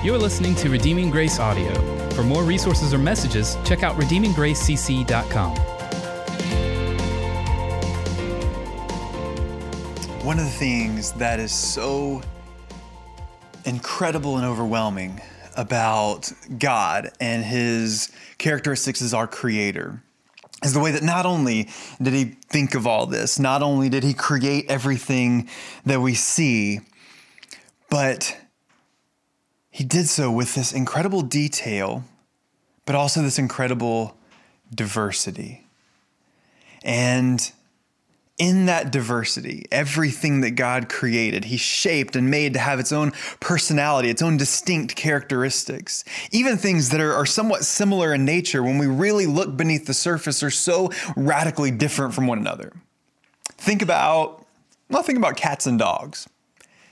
You're listening to Redeeming Grace Audio. For more resources or messages, check out redeeminggracecc.com. One of the things that is so incredible and overwhelming about God and his characteristics as our creator is the way that not only did he think of all this, not only did he create everything that we see, but he did so with this incredible detail, but also this incredible diversity. And in that diversity, everything that God created, He shaped and made to have its own personality, its own distinct characteristics. Even things that are, are, somewhat similar in nature, when we really look beneath the surface, are so radically different from one another. Think about, well, think about cats and dogs.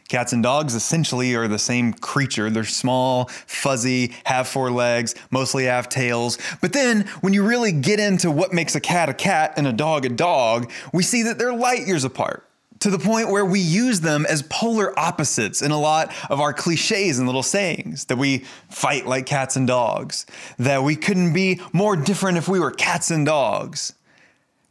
Cats and dogs essentially are the same creature. They're small, fuzzy, have four legs, mostly have tails. But then when you really get into what makes a cat a cat and a dog a dog, we see that they're light years apart to the point where we use them as polar opposites in a lot of our cliches and little sayings that we fight like cats and dogs, that we couldn't be more different if we were cats and dogs.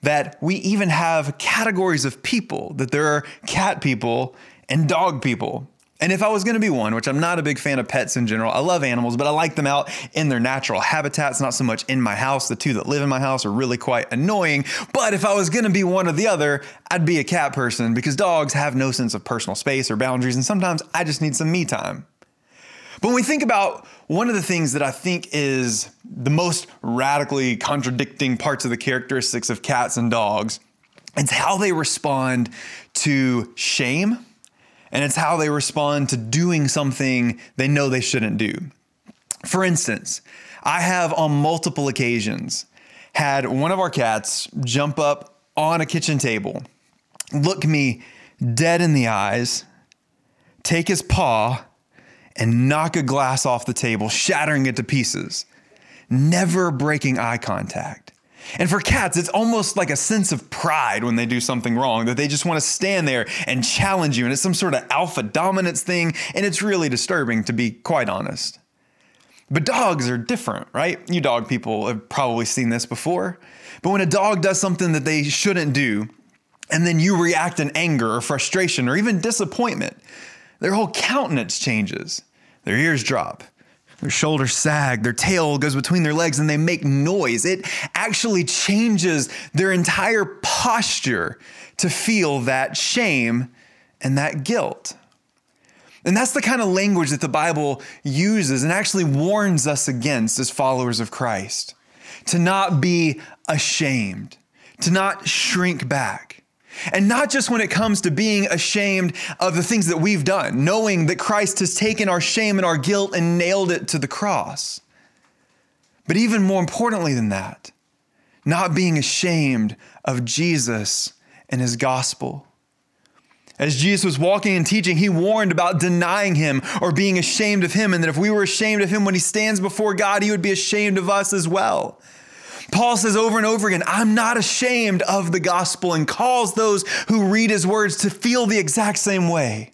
That we even have categories of people, that there are cat people and dog people. And if I was going to be one, which I'm not a big fan of pets in general, I love animals, but I like them out in their natural habitats, not so much in my house. The two that live in my house are really quite annoying. But if I was going to be one or the other, I'd be a cat person because dogs have no sense of personal space or boundaries, and sometimes I just need some me time. But when we think about one of the things that I think is the most radically contradicting parts of the characteristics of cats and dogs, it's how they respond to shame and it's how they respond to doing something they know they shouldn't do. For instance, I have on multiple occasions had one of our cats jump up on a kitchen table, look me dead in the eyes, take his paw, and knock a glass off the table, shattering it to pieces, never breaking eye contact. And for cats, it's almost like a sense of pride when they do something wrong, that they just want to stand there and challenge you. And it's some sort of alpha dominance thing. And it's really disturbing, to be quite honest. But dogs are different, right? You dog people have probably seen this before. But when a dog does something that they shouldn't do, and then you react in anger or frustration or even disappointment, their whole countenance changes. Their ears drop. Their shoulders sag, their tail goes between their legs, and they make noise. It actually changes their entire posture to feel that shame and that guilt. And that's the kind of language that the Bible uses and actually warns us against as followers of Christ to not be ashamed, to not shrink back. And not just when it comes to being ashamed of the things that we've done, knowing that Christ has taken our shame and our guilt and nailed it to the cross. But even more importantly than that, not being ashamed of Jesus and his gospel. As Jesus was walking and teaching, he warned about denying him or being ashamed of him, and that if we were ashamed of him when he stands before God, he would be ashamed of us as well. Paul says over and over again, I'm not ashamed of the gospel, and calls those who read his words to feel the exact same way.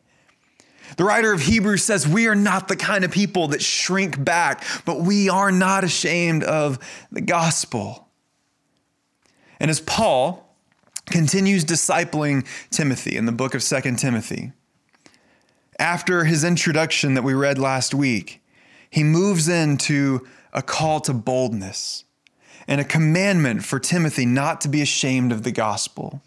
The writer of Hebrews says, We are not the kind of people that shrink back, but we are not ashamed of the gospel. And as Paul continues discipling Timothy in the book of Second Timothy, after his introduction that we read last week, he moves into a call to boldness and a commandment for Timothy not to be ashamed of the gospel.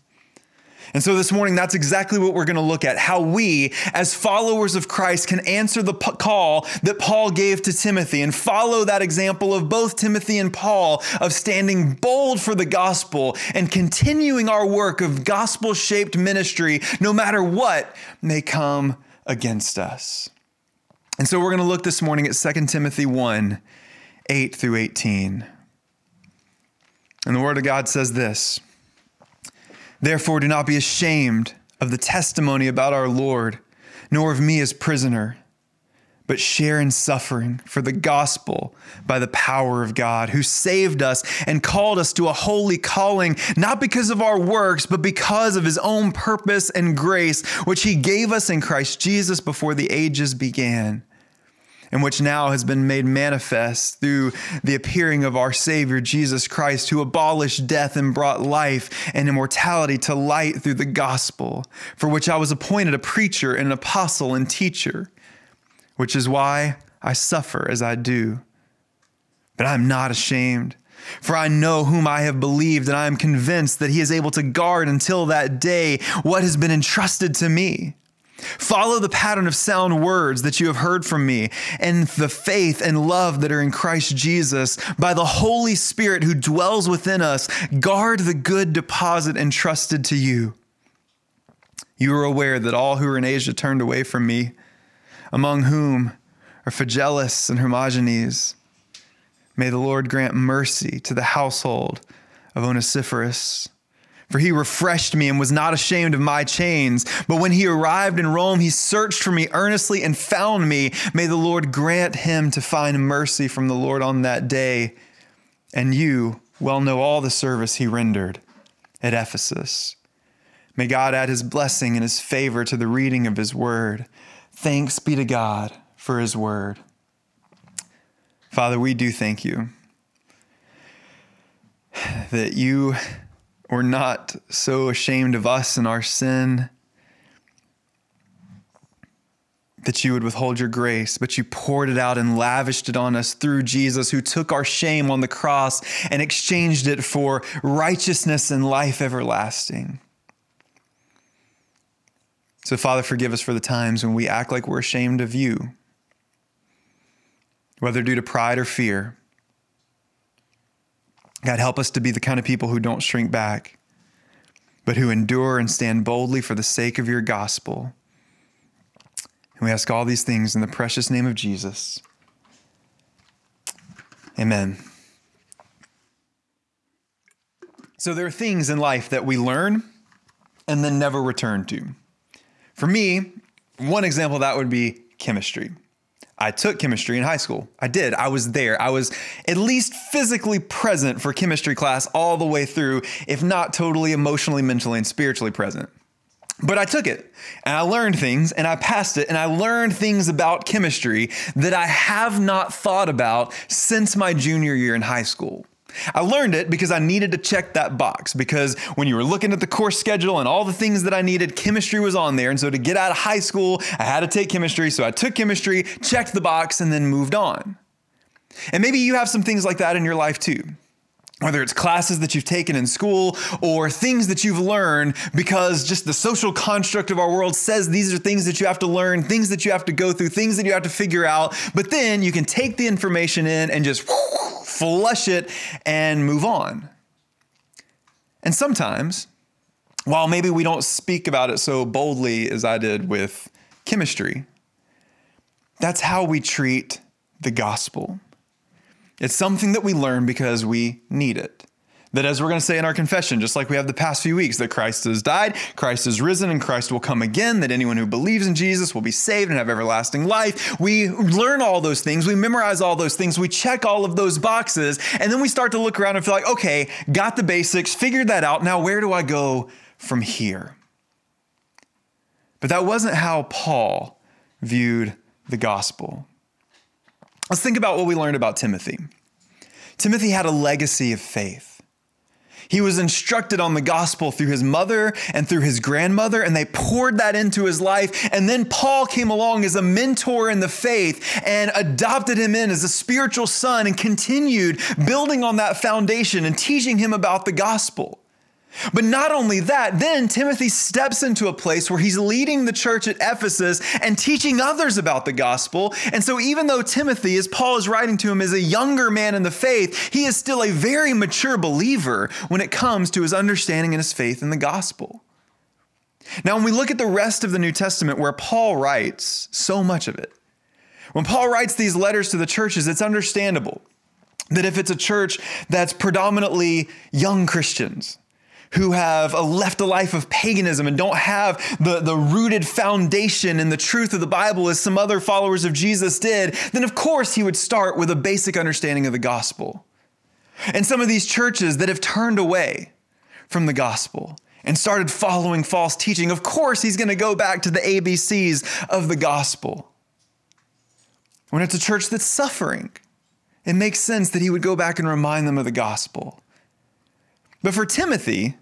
And so this morning, that's exactly what we're going to look at how we, as followers of Christ, can answer the call that Paul gave to Timothy and follow that example of both Timothy and Paul of standing bold for the gospel and continuing our work of gospel shaped ministry no matter what may come against us. And so we're going to look this morning at 2 Timothy 1 8 through 18. And the Word of God says this Therefore, do not be ashamed of the testimony about our Lord, nor of me as prisoner, but share in suffering for the gospel by the power of God, who saved us and called us to a holy calling, not because of our works, but because of his own purpose and grace, which he gave us in Christ Jesus before the ages began and which now has been made manifest through the appearing of our Savior Jesus Christ, who abolished death and brought life and immortality to light through the gospel, for which I was appointed a preacher, and an apostle, and teacher, which is why I suffer as I do. But I am not ashamed. For I know whom I have believed, and I am convinced that he is able to guard until that day what has been entrusted to me. Follow the pattern of sound words that you have heard from me, and the faith and love that are in Christ Jesus. By the Holy Spirit who dwells within us, guard the good deposit entrusted to you. You are aware that all who are in Asia turned away from me, among whom are Phygelus and Hermogenes. May the Lord grant mercy to the household of Onesiphorus for he refreshed me and was not ashamed of my chains. But when he arrived in Rome, he searched for me earnestly and found me. May the Lord grant him to find mercy from the Lord on that day. And you well know all the service he rendered at Ephesus. May God add his blessing and his favor to the reading of his word. Thanks be to God for his word. Father, we do thank you that you we're not so ashamed of us and our sin that you would withhold your grace, but you poured it out and lavished it on us through Jesus, who took our shame on the cross and exchanged it for righteousness and life everlasting. So, Father, forgive us for the times when we act like we're ashamed of you, whether due to pride or fear. God, help us to be the kind of people who don't shrink back, but who endure and stand boldly for the sake of your gospel. And we ask all these things in the precious name of Jesus. Amen. So there are things in life that we learn and then never return to. For me, one example of that would be chemistry. I took chemistry in high school. I did. I was there. I was at least physically present for chemistry class all the way through, if not totally emotionally, mentally, and spiritually present. But I took it and I learned things and I passed it and I learned things about chemistry that I have not thought about since my junior year in high school. I learned it because I needed to check that box because when you were looking at the course schedule and all the things that I needed, chemistry was on there. And so to get out of high school, I had to take chemistry. So I took chemistry, checked the box, and then moved on. And maybe you have some things like that in your life too. Whether it's classes that you've taken in school or things that you've learned because just the social construct of our world says these are things that you have to learn, things that you have to go through, things that you have to figure out. But then you can take the information in and just flush it and move on. And sometimes, while maybe we don't speak about it so boldly as I did with chemistry, that's how we treat the gospel. It's something that we learn because we need it. That, as we're going to say in our confession, just like we have the past few weeks, that Christ has died, Christ has risen, and Christ will come again, that anyone who believes in Jesus will be saved and have everlasting life. We learn all those things, we memorize all those things, we check all of those boxes, and then we start to look around and feel like, okay, got the basics, figured that out. Now, where do I go from here? But that wasn't how Paul viewed the gospel. Let's think about what we learned about Timothy. Timothy had a legacy of faith. He was instructed on the gospel through his mother and through his grandmother, and they poured that into his life. And then Paul came along as a mentor in the faith and adopted him in as a spiritual son and continued building on that foundation and teaching him about the gospel. But not only that, then Timothy steps into a place where he's leading the church at Ephesus and teaching others about the gospel. And so, even though Timothy, as Paul is writing to him, is a younger man in the faith, he is still a very mature believer when it comes to his understanding and his faith in the gospel. Now, when we look at the rest of the New Testament where Paul writes so much of it, when Paul writes these letters to the churches, it's understandable that if it's a church that's predominantly young Christians, who have uh, left a life of paganism and don't have the, the rooted foundation in the truth of the Bible as some other followers of Jesus did, then of course he would start with a basic understanding of the gospel. And some of these churches that have turned away from the gospel and started following false teaching, of course he's going to go back to the ABCs of the gospel. when it's a church that's suffering, it makes sense that he would go back and remind them of the gospel. But for Timothy,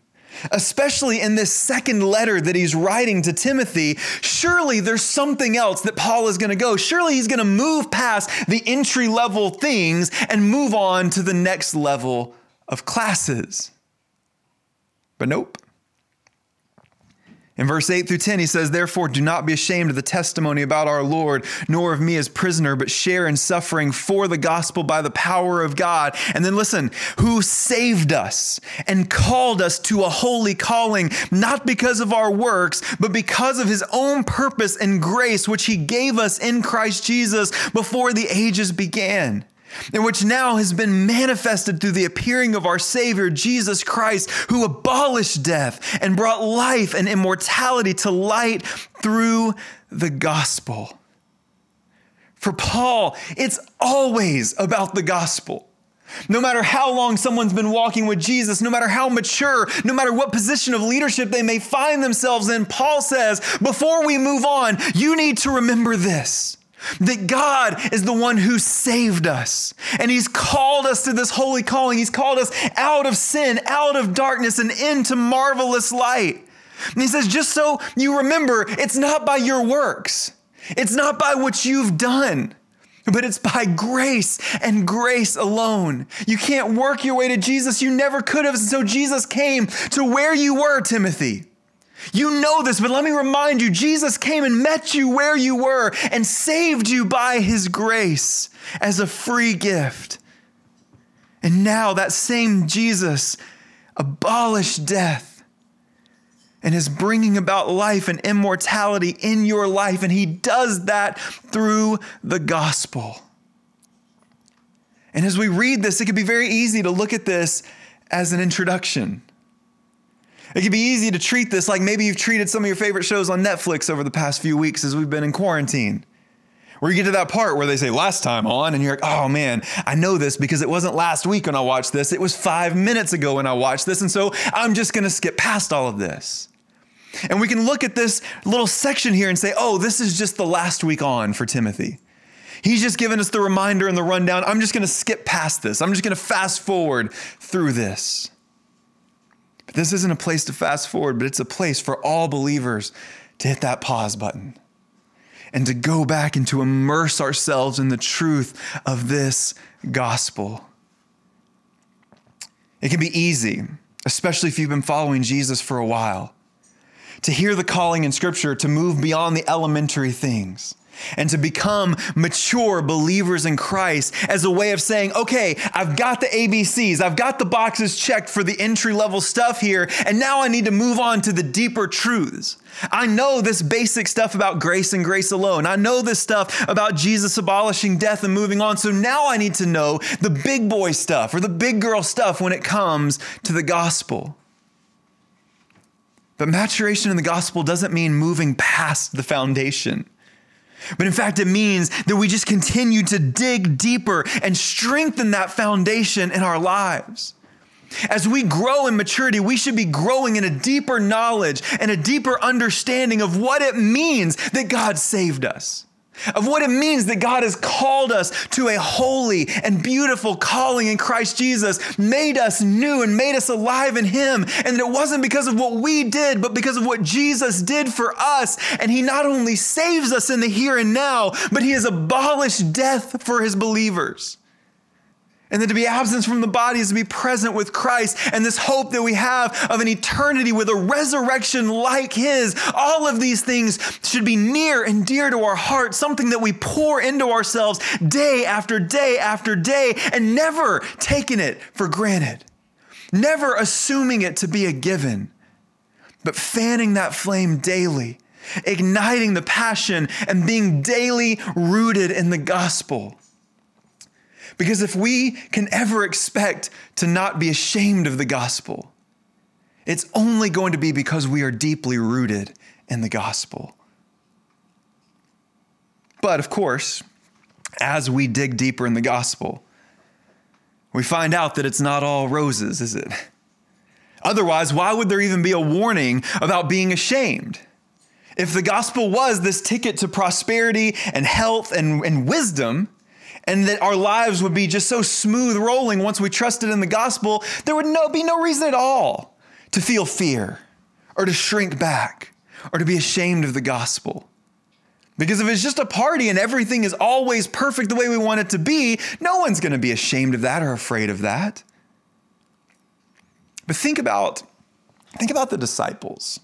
especially in this second letter that he's writing to Timothy, surely there's something else that Paul is going to go. Surely he's going to move past the entry level things and move on to the next level of classes. But nope. In verse 8 through 10, he says, Therefore, do not be ashamed of the testimony about our Lord, nor of me as prisoner, but share in suffering for the gospel by the power of God. And then listen, who saved us and called us to a holy calling, not because of our works, but because of his own purpose and grace, which he gave us in Christ Jesus before the ages began and which now has been manifested through the appearing of our Savior, Jesus Christ, who abolished death and brought life and immortality to light through the gospel. For Paul, it's always about the gospel. No matter how long someone's been walking with Jesus, no matter how mature, no matter what position of leadership they may find themselves in, Paul says, before we move on, you need to remember this that God is the one who saved us. And He's called us to this holy calling. He's called us out of sin, out of darkness, and into marvelous light. And He says, just so you remember, it's not by your works, it's not by what you've done. But it's by grace and grace alone. You can't work your way to Jesus. You never could have. So Jesus came to where you were, Timothy. You know this, but let me remind you Jesus came and met you where you were and saved you by his grace as a free gift. And now that same Jesus abolished death and is bringing about life and immortality in your life. And he does that through the gospel. And as we read this, it could be very easy to look at this as an introduction. It can be easy to treat this like maybe you've treated some of your favorite shows on Netflix over the past few weeks as we've been in quarantine. Where you get to that part where they say last time on, and you're like, oh man, I know this because it wasn't last week when I watched this. It was five minutes ago when I watched this. And so I'm just going to skip past all of this. And we can look at this little section here and say, oh, this is just the last week on for Timothy. He's just given us the reminder and the rundown. I'm just going to skip past this. I'm just going to fast forward through this. But this isn't a place to fast forward, but it's a place for all believers to hit that pause button and to go back and to immerse ourselves in the truth of this gospel. It can be easy, especially if you've been following Jesus for a while, to hear the calling in Scripture to move beyond the elementary things and to become mature believers in Christ as a way of saying, okay, I've got the ABCs, I've got the boxes checked for the entry level stuff here, and now I need to move on to the deeper truths. I know this basic stuff about grace and grace alone. I know this stuff about Jesus abolishing death and moving on. So now I need to know the big boy stuff or the big girl stuff when it comes to the gospel. But maturation in the gospel doesn't mean moving past the foundation. But in fact, it means that we just continue to dig deeper and strengthen that foundation in our lives. As we grow in maturity, we should be growing in a deeper knowledge and a deeper understanding of what it means that God saved us of what it means that God has called us to a holy and beautiful calling in Christ Jesus, made us new and made us alive in Him. And that it wasn't because of what we did, but because of what Jesus did for us. And He not only saves us in the here and now, but He has abolished death for His believers. And then to be absent from the body is to be present with Christ. And this hope that we have of an eternity with a resurrection like His. All of these things should be near and dear to our heart, something that we pour into ourselves day after day after day, and never taking it for granted, never assuming it to be a given, but fanning that flame daily, igniting the passion, and being daily rooted in the gospel. Because if we can ever expect to not be ashamed of the gospel, it's only going to be because we are deeply rooted in the gospel. But of course, as we dig deeper in the gospel, we find out that it's not all roses, is it? Otherwise, why would there even be a warning about being ashamed? If the gospel was this ticket to prosperity and health and, and wisdom, and that our lives would be just so smooth rolling once we trusted in the gospel, there would no, be no reason at all to feel fear or to shrink back or to be ashamed of the gospel. Because if it's just a party and everything is always perfect the way we want it to be, no one's going to be ashamed of that or afraid of that. But think about think about the disciples.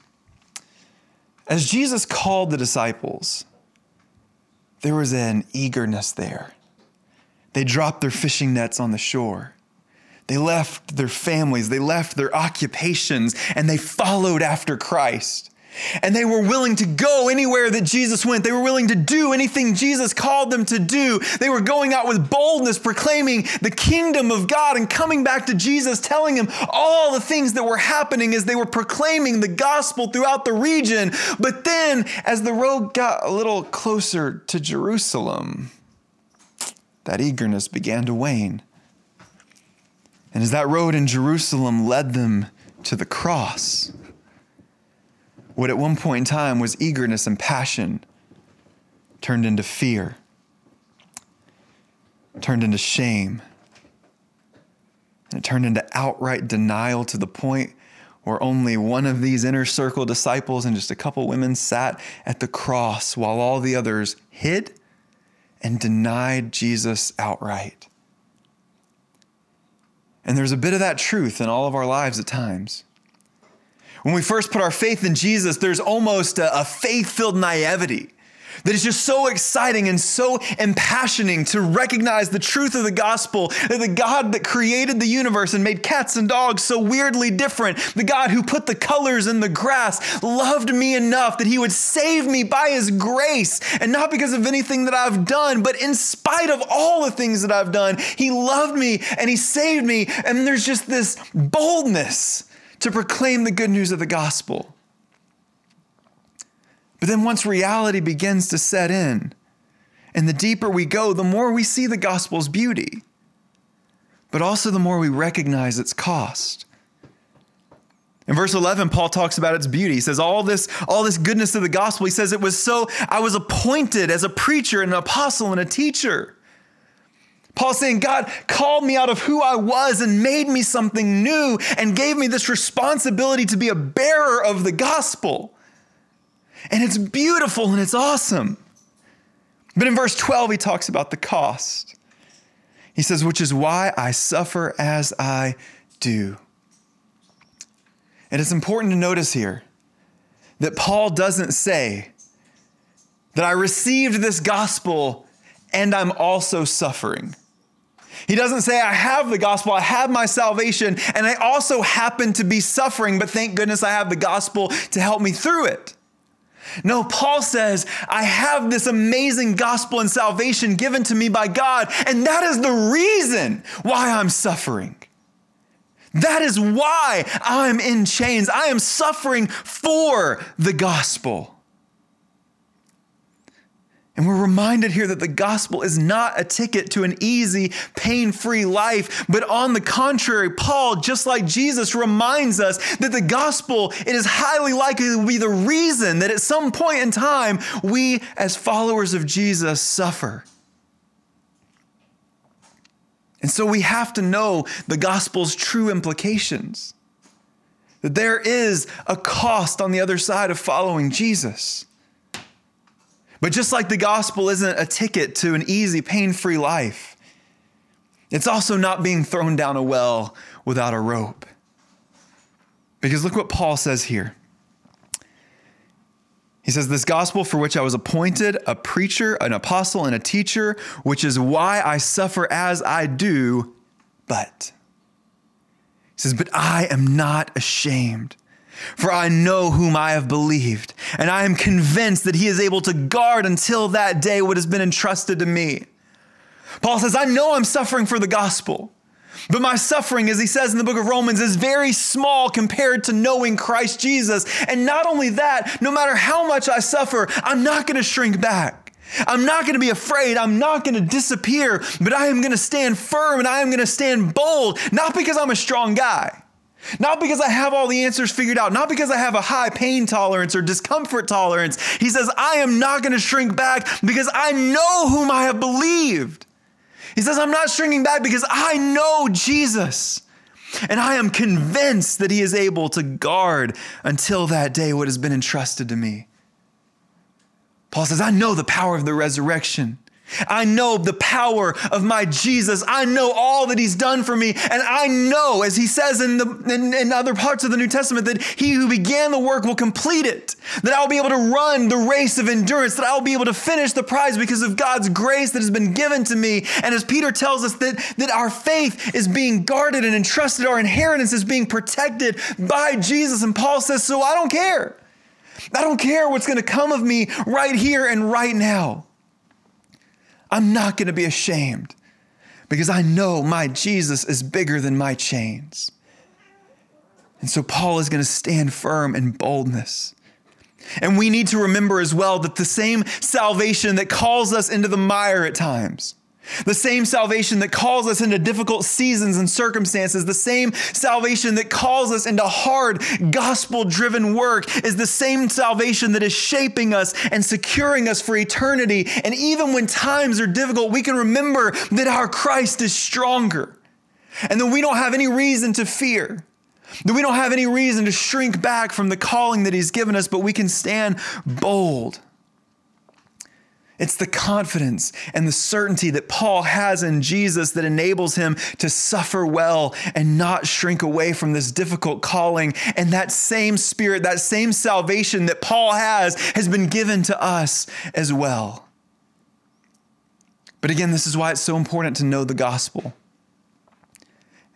As Jesus called the disciples, there was an eagerness there. They dropped their fishing nets on the shore. They left their families, they left their occupations, and they followed after Christ. And they were willing to go anywhere that Jesus went. They were willing to do anything Jesus called them to do. They were going out with boldness, proclaiming the kingdom of God and coming back to Jesus, telling him all the things that were happening as they were proclaiming the gospel throughout the region. But then, as the road got a little closer to Jerusalem, that eagerness began to wane. And as that road in Jerusalem led them to the cross, what at one point in time was eagerness and passion turned into fear, turned into shame, and it turned into outright denial to the point where only one of these inner circle disciples and just a couple women sat at the cross while all the others hid and denied Jesus outright. And there's a bit of that truth in all of our lives at times. When we first put our faith in Jesus, there's almost a, a faith filled naivety that is just so exciting and so impassioning to recognize the truth of the gospel that the God that created the universe and made cats and dogs so weirdly different, the God who put the colors in the grass, loved me enough that he would save me by his grace and not because of anything that I've done, but in spite of all the things that I've done, he loved me and he saved me. And there's just this boldness to proclaim the good news of the gospel. But then once reality begins to set in, and the deeper we go, the more we see the gospel's beauty, but also the more we recognize its cost. In verse 11, Paul talks about its beauty. He says, all this, all this goodness of the gospel, he says, it was so, I was appointed as a preacher and an apostle and a teacher. Paul's saying, God called me out of who I was and made me something new and gave me this responsibility to be a bearer of the gospel. And it's beautiful and it's awesome. But in verse 12, he talks about the cost. He says, which is why I suffer as I do. And it's important to notice here that Paul doesn't say that I received this gospel and I'm also suffering. He doesn't say, I have the gospel, I have my salvation, and I also happen to be suffering, but thank goodness I have the gospel to help me through it. No, Paul says, I have this amazing gospel and salvation given to me by God, and that is the reason why I'm suffering. That is why I'm in chains. I am suffering for the gospel. And we're reminded here that the gospel is not a ticket to an easy, pain free life, but on the contrary, Paul, just like Jesus, reminds us that the gospel, it is highly likely to be the reason that at some point in time, we as followers of Jesus suffer. And so we have to know the gospel's true implications. That there is a cost on the other side of following Jesus. But just like the gospel isn't a ticket to an easy, pain free life, it's also not being thrown down a well without a rope. Because look what Paul says here. He says, This gospel for which I was appointed a preacher, an apostle, and a teacher, which is why I suffer as I do, but. He says, But I am not ashamed for I know whom I have believed, and I am convinced that he is able to guard until that day what has been entrusted to me. Paul says, I know I'm suffering for the gospel, but my suffering, as he says in the book of Romans, is very small compared to knowing Christ Jesus. And not only that, no matter how much I suffer, I'm not going to shrink back. I'm not going to be afraid. I'm not going to disappear, but I am going to stand firm and I am going to stand bold, not because I'm a strong guy Not because I have all the answers figured out, not because I have a high pain tolerance or discomfort tolerance. He says, I am not going to shrink back because I know whom I have believed. He says, I'm not shrinking back because I know Jesus. And I am convinced that he is able to guard until that day what has been entrusted to me. Paul says, I know the power of the resurrection. I know the power of my Jesus. I know all that he's done for me. And I know, as he says in, the, in, in, other parts of the New Testament, that he who began the work will complete it. That I'll be able to run the race of endurance. That I'll be able to finish the prize because of God's grace that has been given to me. And as Peter tells us, that, that our faith is being guarded and entrusted, our inheritance is being protected by Jesus. And Paul says, So I don't care. I don't care what's going to come of me right here and right now. I'm not going to be ashamed because I know my Jesus is bigger than my chains. And so Paul is going to stand firm in boldness. And we need to remember as well that the same salvation that calls us into the mire at times, the same salvation that calls us into difficult seasons and circumstances, the same salvation that calls us into hard gospel driven work is the same salvation that is shaping us and securing us for eternity. And even when times are difficult, we can remember that our Christ is stronger and that we don't have any reason to fear. That we don't have any reason to shrink back from the calling that He's given us, but we can stand bold it's the confidence and the certainty that Paul has in Jesus that enables him to suffer well and not shrink away from this difficult calling. And that same spirit, that same salvation that Paul has, has been given to us as well. But again, this is why it's so important to know the gospel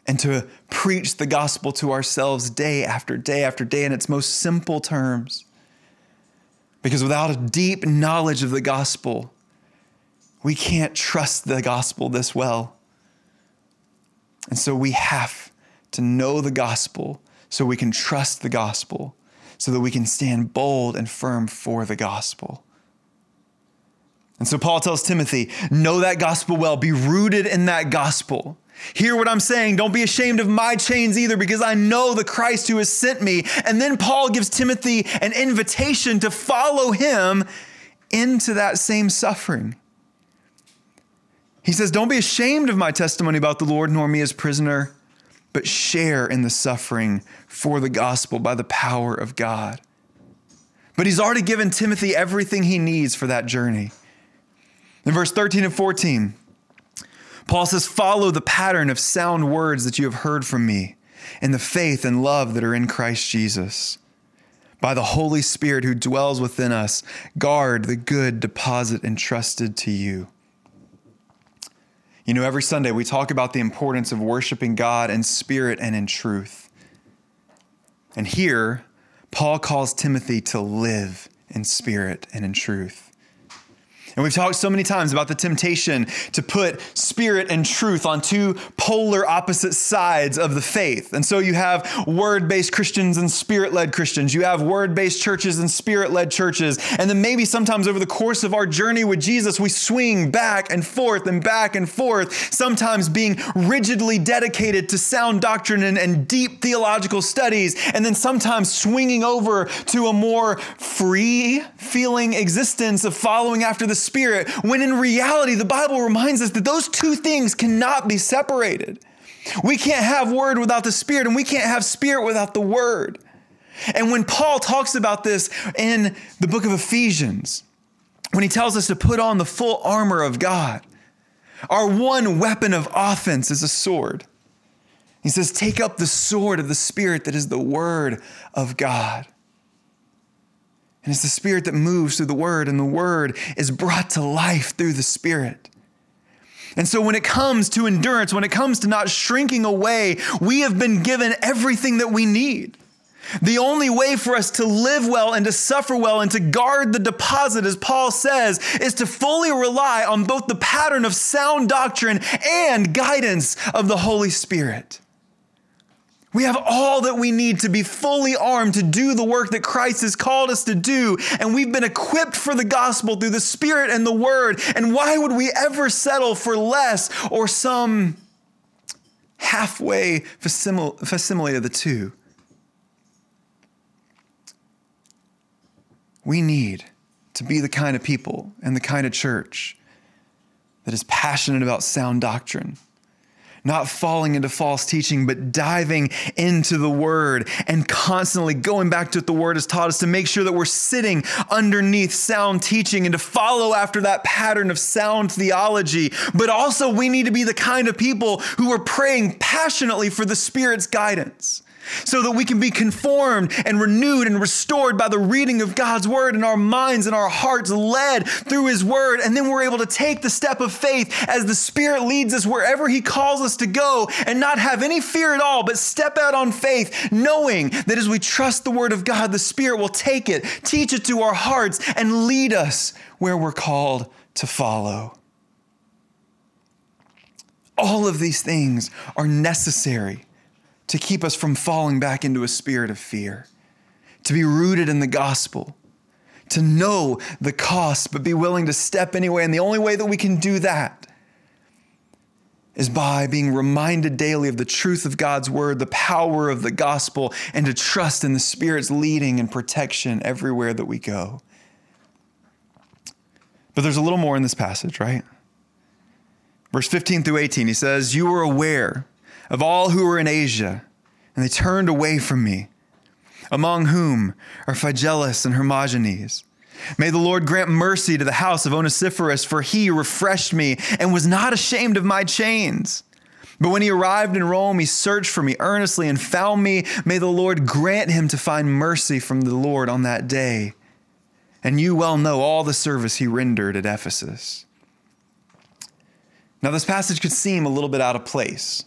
and to preach the gospel to ourselves day after day after day in its most simple terms. Because without a deep knowledge of the gospel, we can't trust the gospel this well. And so we have to know the gospel so we can trust the gospel, so that we can stand bold and firm for the gospel. And so Paul tells Timothy, know that gospel well, be rooted in that gospel. Hear what I'm saying. Don't be ashamed of my chains either, because I know the Christ who has sent me. And then Paul gives Timothy an invitation to follow him into that same suffering. He says, Don't be ashamed of my testimony about the Lord, nor me as prisoner, but share in the suffering for the gospel by the power of God. But he's already given Timothy everything he needs for that journey. In verse 13 and 14, Paul says, Follow the pattern of sound words that you have heard from me and the faith and love that are in Christ Jesus. By the Holy Spirit who dwells within us, guard the good deposit entrusted to you. You know, every Sunday we talk about the importance of worshiping God in spirit and in truth. And here, Paul calls Timothy to live in spirit and in truth. And we've talked so many times about the temptation to put spirit and truth on two polar opposite sides of the faith. And so you have word based Christians and spirit led Christians. You have word based churches and spirit led churches. And then maybe sometimes over the course of our journey with Jesus, we swing back and forth and back and forth, sometimes being rigidly dedicated to sound doctrine and, and deep theological studies, and then sometimes swinging over to a more free feeling existence of following after the Spirit, when in reality, the Bible reminds us that those two things cannot be separated. We can't have Word without the Spirit, and we can't have Spirit without the Word. And when Paul talks about this in the book of Ephesians, when he tells us to put on the full armor of God, our one weapon of offense is a sword. He says, Take up the sword of the Spirit that is the Word of God. And it's the Spirit that moves through the Word, and the Word is brought to life through the Spirit. And so, when it comes to endurance, when it comes to not shrinking away, we have been given everything that we need. The only way for us to live well and to suffer well and to guard the deposit, as Paul says, is to fully rely on both the pattern of sound doctrine and guidance of the Holy Spirit. We have all that we need to be fully armed to do the work that Christ has called us to do. And we've been equipped for the gospel through the Spirit and the Word. And why would we ever settle for less or some halfway facsimile of the two. We need to be the kind of people and the kind of church that is passionate about sound doctrine not falling into false teaching, but diving into the word and constantly going back to what the word has taught us to make sure that we're sitting underneath sound teaching and to follow after that pattern of sound theology. But also, we need to be the kind of people who are praying passionately for the Spirit's guidance so that we can be conformed and renewed and restored by the reading of God's word and our minds and our hearts led through his word. And then we're able to take the step of faith as the Spirit leads us wherever he calls us to go and not have any fear at all, but step out on faith, knowing that as we trust the word of God, the Spirit will take it, teach it to our hearts, and lead us where we're called to follow. All of these things are necessary to keep us from falling back into a spirit of fear, to be rooted in the gospel, to know the cost, but be willing to step anyway. And the only way that we can do that is by being reminded daily of the truth of God's word, the power of the gospel, and to trust in the Spirit's leading and protection everywhere that we go. But there's a little more in this passage, right? Verse 15 through 18, he says, You were aware of all who were in Asia, and they turned away from me, among whom are Phygelus and Hermogenes. May the Lord grant mercy to the house of Onesiphorus, for he refreshed me and was not ashamed of my chains. But when he arrived in Rome, he searched for me earnestly and found me. May the Lord grant him to find mercy from the Lord on that day. And you well know all the service he rendered at Ephesus. Now, this passage could seem a little bit out of place.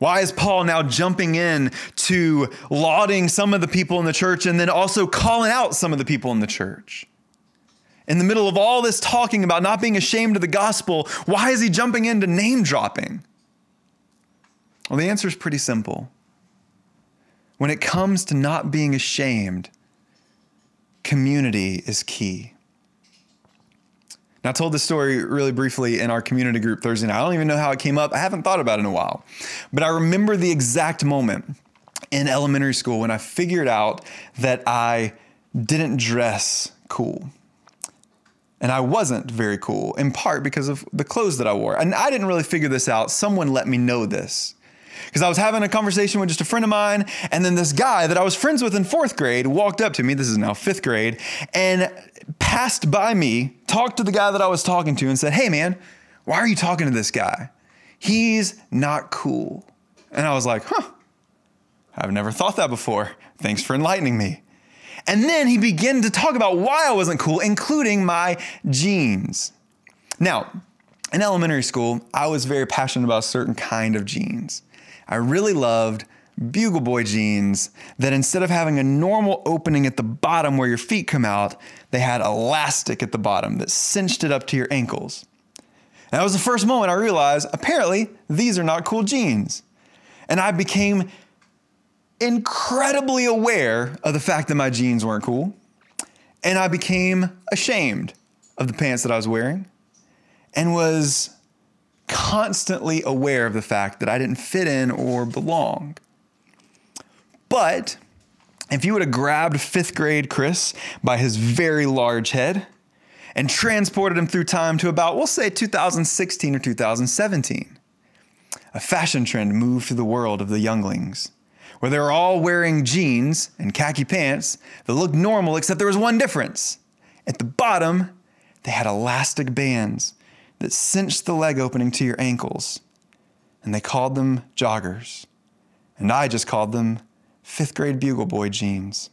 Why is Paul now jumping in to lauding some of the people in the church and then also calling out some of the people in the church? In the middle of all this talking about not being ashamed of the gospel, why is he jumping into name dropping? Well, the answer is pretty simple. When it comes to not being ashamed, community is key. Now, I told this story really briefly in our community group Thursday night. I don't even know how it came up. I haven't thought about it in a while. But I remember the exact moment in elementary school when I figured out that I didn't dress cool. And I wasn't very cool, in part because of the clothes that I wore. And I didn't really figure this out. Someone let me know this. Because I was having a conversation with just a friend of mine, and then this guy that I was friends with in fourth grade walked up to me. This is now fifth grade, and passed by me, talked to the guy that I was talking to, and said, Hey, man, why are you talking to this guy? He's not cool. And I was like, Huh, I've never thought that before. Thanks for enlightening me. And then he began to talk about why I wasn't cool, including my jeans. Now, in elementary school, I was very passionate about a certain kind of jeans. I really loved Bugle Boy jeans that instead of having a normal opening at the bottom where your feet come out, they had elastic at the bottom that cinched it up to your ankles. And that was the first moment I realized apparently these are not cool jeans. And I became incredibly aware of the fact that my jeans weren't cool. And I became ashamed of the pants that I was wearing and was constantly aware of the fact that I didn't fit in or belong. But if you would have grabbed fifth grade Chris by his very large head and transported him through time to about, we'll say 2016 or 2017, a fashion trend moved through the world of the younglings, where they were all wearing jeans and khaki pants that looked normal, except there was one difference. At the bottom, they had elastic bands that cinched the leg opening to your ankles, and they called them joggers. And I just called them fifth grade bugle boy jeans.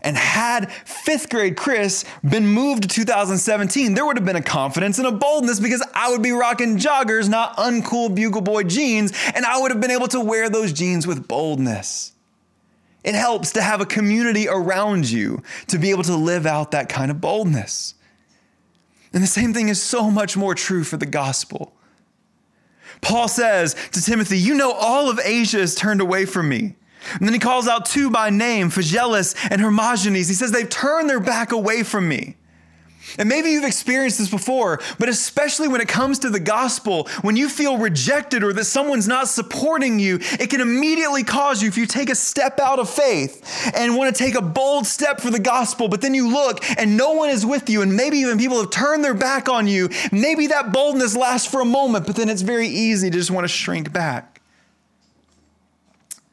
And had fifth grade Chris been moved to 2017, there would have been a confidence and a boldness because I would be rocking joggers, not uncool bugle boy jeans, and I would have been able to wear those jeans with boldness. It helps to have a community around you to be able to live out that kind of boldness. And the same thing is so much more true for the gospel. Paul says to Timothy, You know, all of Asia has turned away from me. And then he calls out two by name, Phygelus and Hermogenes. He says, They've turned their back away from me. And maybe you've experienced this before, but especially when it comes to the gospel, when you feel rejected or that someone's not supporting you, it can immediately cause you, if you take a step out of faith and want to take a bold step for the gospel, but then you look and no one is with you, and maybe even people have turned their back on you, maybe that boldness lasts for a moment, but then it's very easy to just want to shrink back.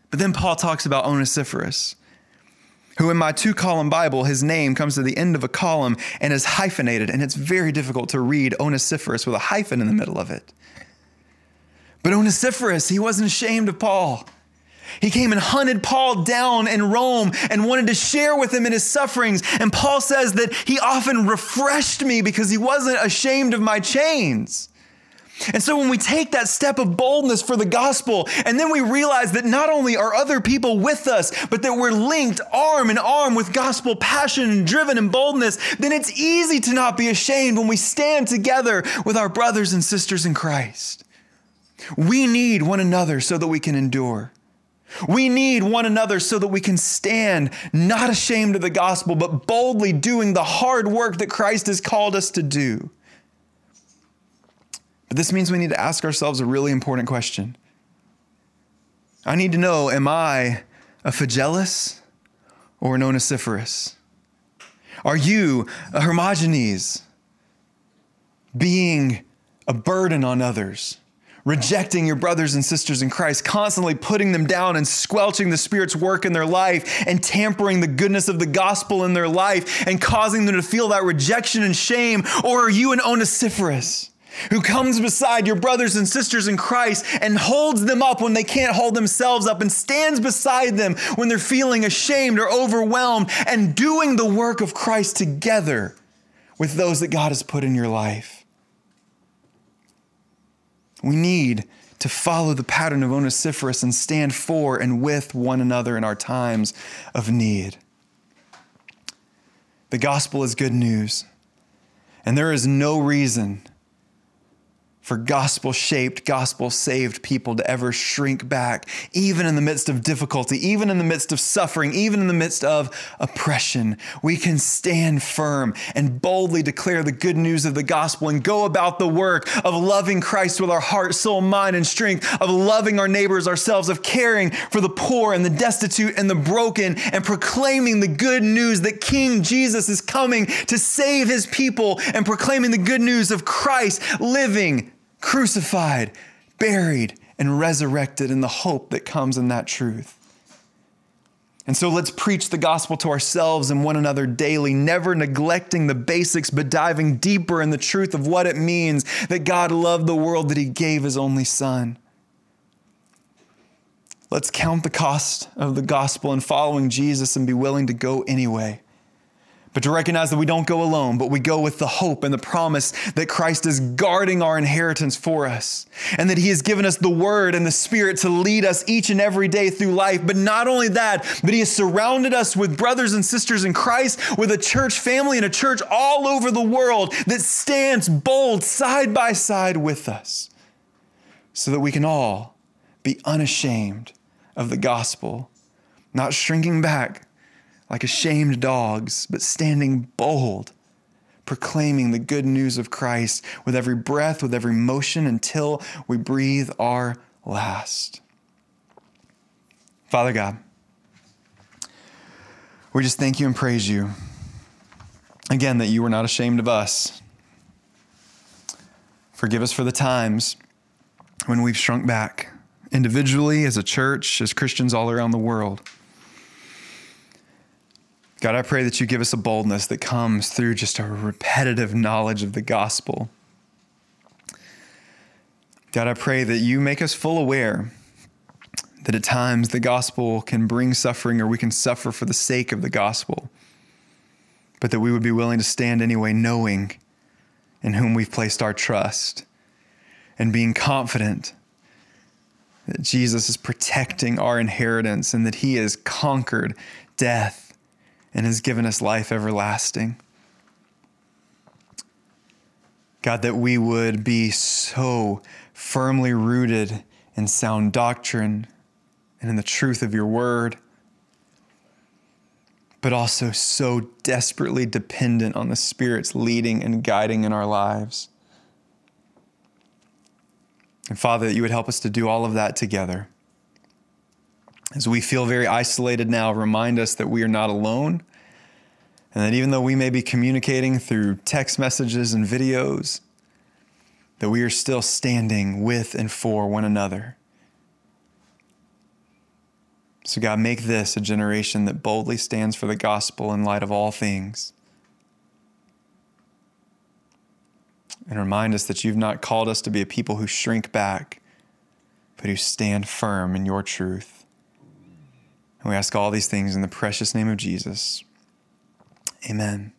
But then Paul talks about Onesiphorus who in my two column Bible, his name comes to the end of a column and is hyphenated, and it's very difficult to read Onesiphorus with a hyphen in the middle of it. But Onesiphorus, he wasn't ashamed of Paul. He came and hunted Paul down in Rome and wanted to share with him in his sufferings. And Paul says that he often refreshed me because he wasn't ashamed of my chains. And so when we take that step of boldness for the gospel, and then we realize that not only are other people with us, but that we're linked arm in arm with gospel passion and driven and boldness, then it's easy to not be ashamed when we stand together with our brothers and sisters in Christ. We need one another so that we can endure. We need one another so that we can stand not ashamed of the gospel, but boldly doing the hard work that Christ has called us to do. But this means we need to ask ourselves a really important question. I need to know am I a Phygellus or an Onesiphorus? Are you a Hermogenes, being a burden on others? rejecting your brothers and sisters in Christ, constantly putting them down and squelching the Spirit's work in their life and tampering the goodness of the gospel in their life and causing them to feel that rejection and shame? Or are you an Onesiphorus? Who comes beside your brothers and sisters in Christ and holds them up when they can't hold themselves up and stands beside them when they're feeling ashamed or overwhelmed and doing the work of Christ together with those that God has put in your life. We need to follow the pattern of Onesiphorus and stand for and with one another in our times of need. The gospel is good news, and there is no reason for gospel shaped, gospel saved people to ever shrink back, even in the midst of difficulty, even in the midst of suffering, even in the midst of oppression. We can stand firm and boldly declare the good news of the gospel and go about the work of loving Christ with our heart, soul, mind, and strength, of loving our neighbors ourselves, of caring for the poor and the destitute and the broken, and proclaiming the good news that King Jesus is coming to save his people, and proclaiming the good news of Christ living crucified, buried, and resurrected in the hope that comes in that truth. And so let's preach the gospel to ourselves and one another daily, never neglecting the basics, but diving deeper in the truth of what it means that God loved the world that He gave His only Son. Let's count the cost of the gospel and following Jesus and be willing to go anyway but to recognize that we don't go alone, but we go with the hope and the promise that Christ is guarding our inheritance for us, and that He has given us the Word and the Spirit to lead us each and every day through life. But not only that, but He has surrounded us with brothers and sisters in Christ, with a church family and a church all over the world that stands bold side by side with us, so that we can all be unashamed of the gospel, not shrinking back like ashamed dogs, but standing bold, proclaiming the good news of Christ with every breath, with every motion until we breathe our last. Father God, we just thank you and praise you again that you were not ashamed of us. Forgive us for the times when we've shrunk back, individually, as a church, as Christians all around the world. God, I pray that you give us a boldness that comes through just a repetitive knowledge of the gospel. God, I pray that you make us full aware that at times the gospel can bring suffering or we can suffer for the sake of the gospel, but that we would be willing to stand anyway, knowing in whom we've placed our trust and being confident that Jesus is protecting our inheritance and that he has conquered death and has given us life everlasting. God, that we would be so firmly rooted in sound doctrine and in the truth of your word. but also so desperately dependent on the Spirit's leading and guiding in our lives. And Father, that you would help us to do all of that together. As we feel very isolated now, remind us that we are not alone. And that even though we may be communicating through text messages and videos, that we are still standing with and for one another. So, God, make this a generation that boldly stands for the gospel in light of all things. And remind us that you've not called us to be a people who shrink back, but who stand firm in your truth. And we ask all these things in the precious name of Jesus. Amen.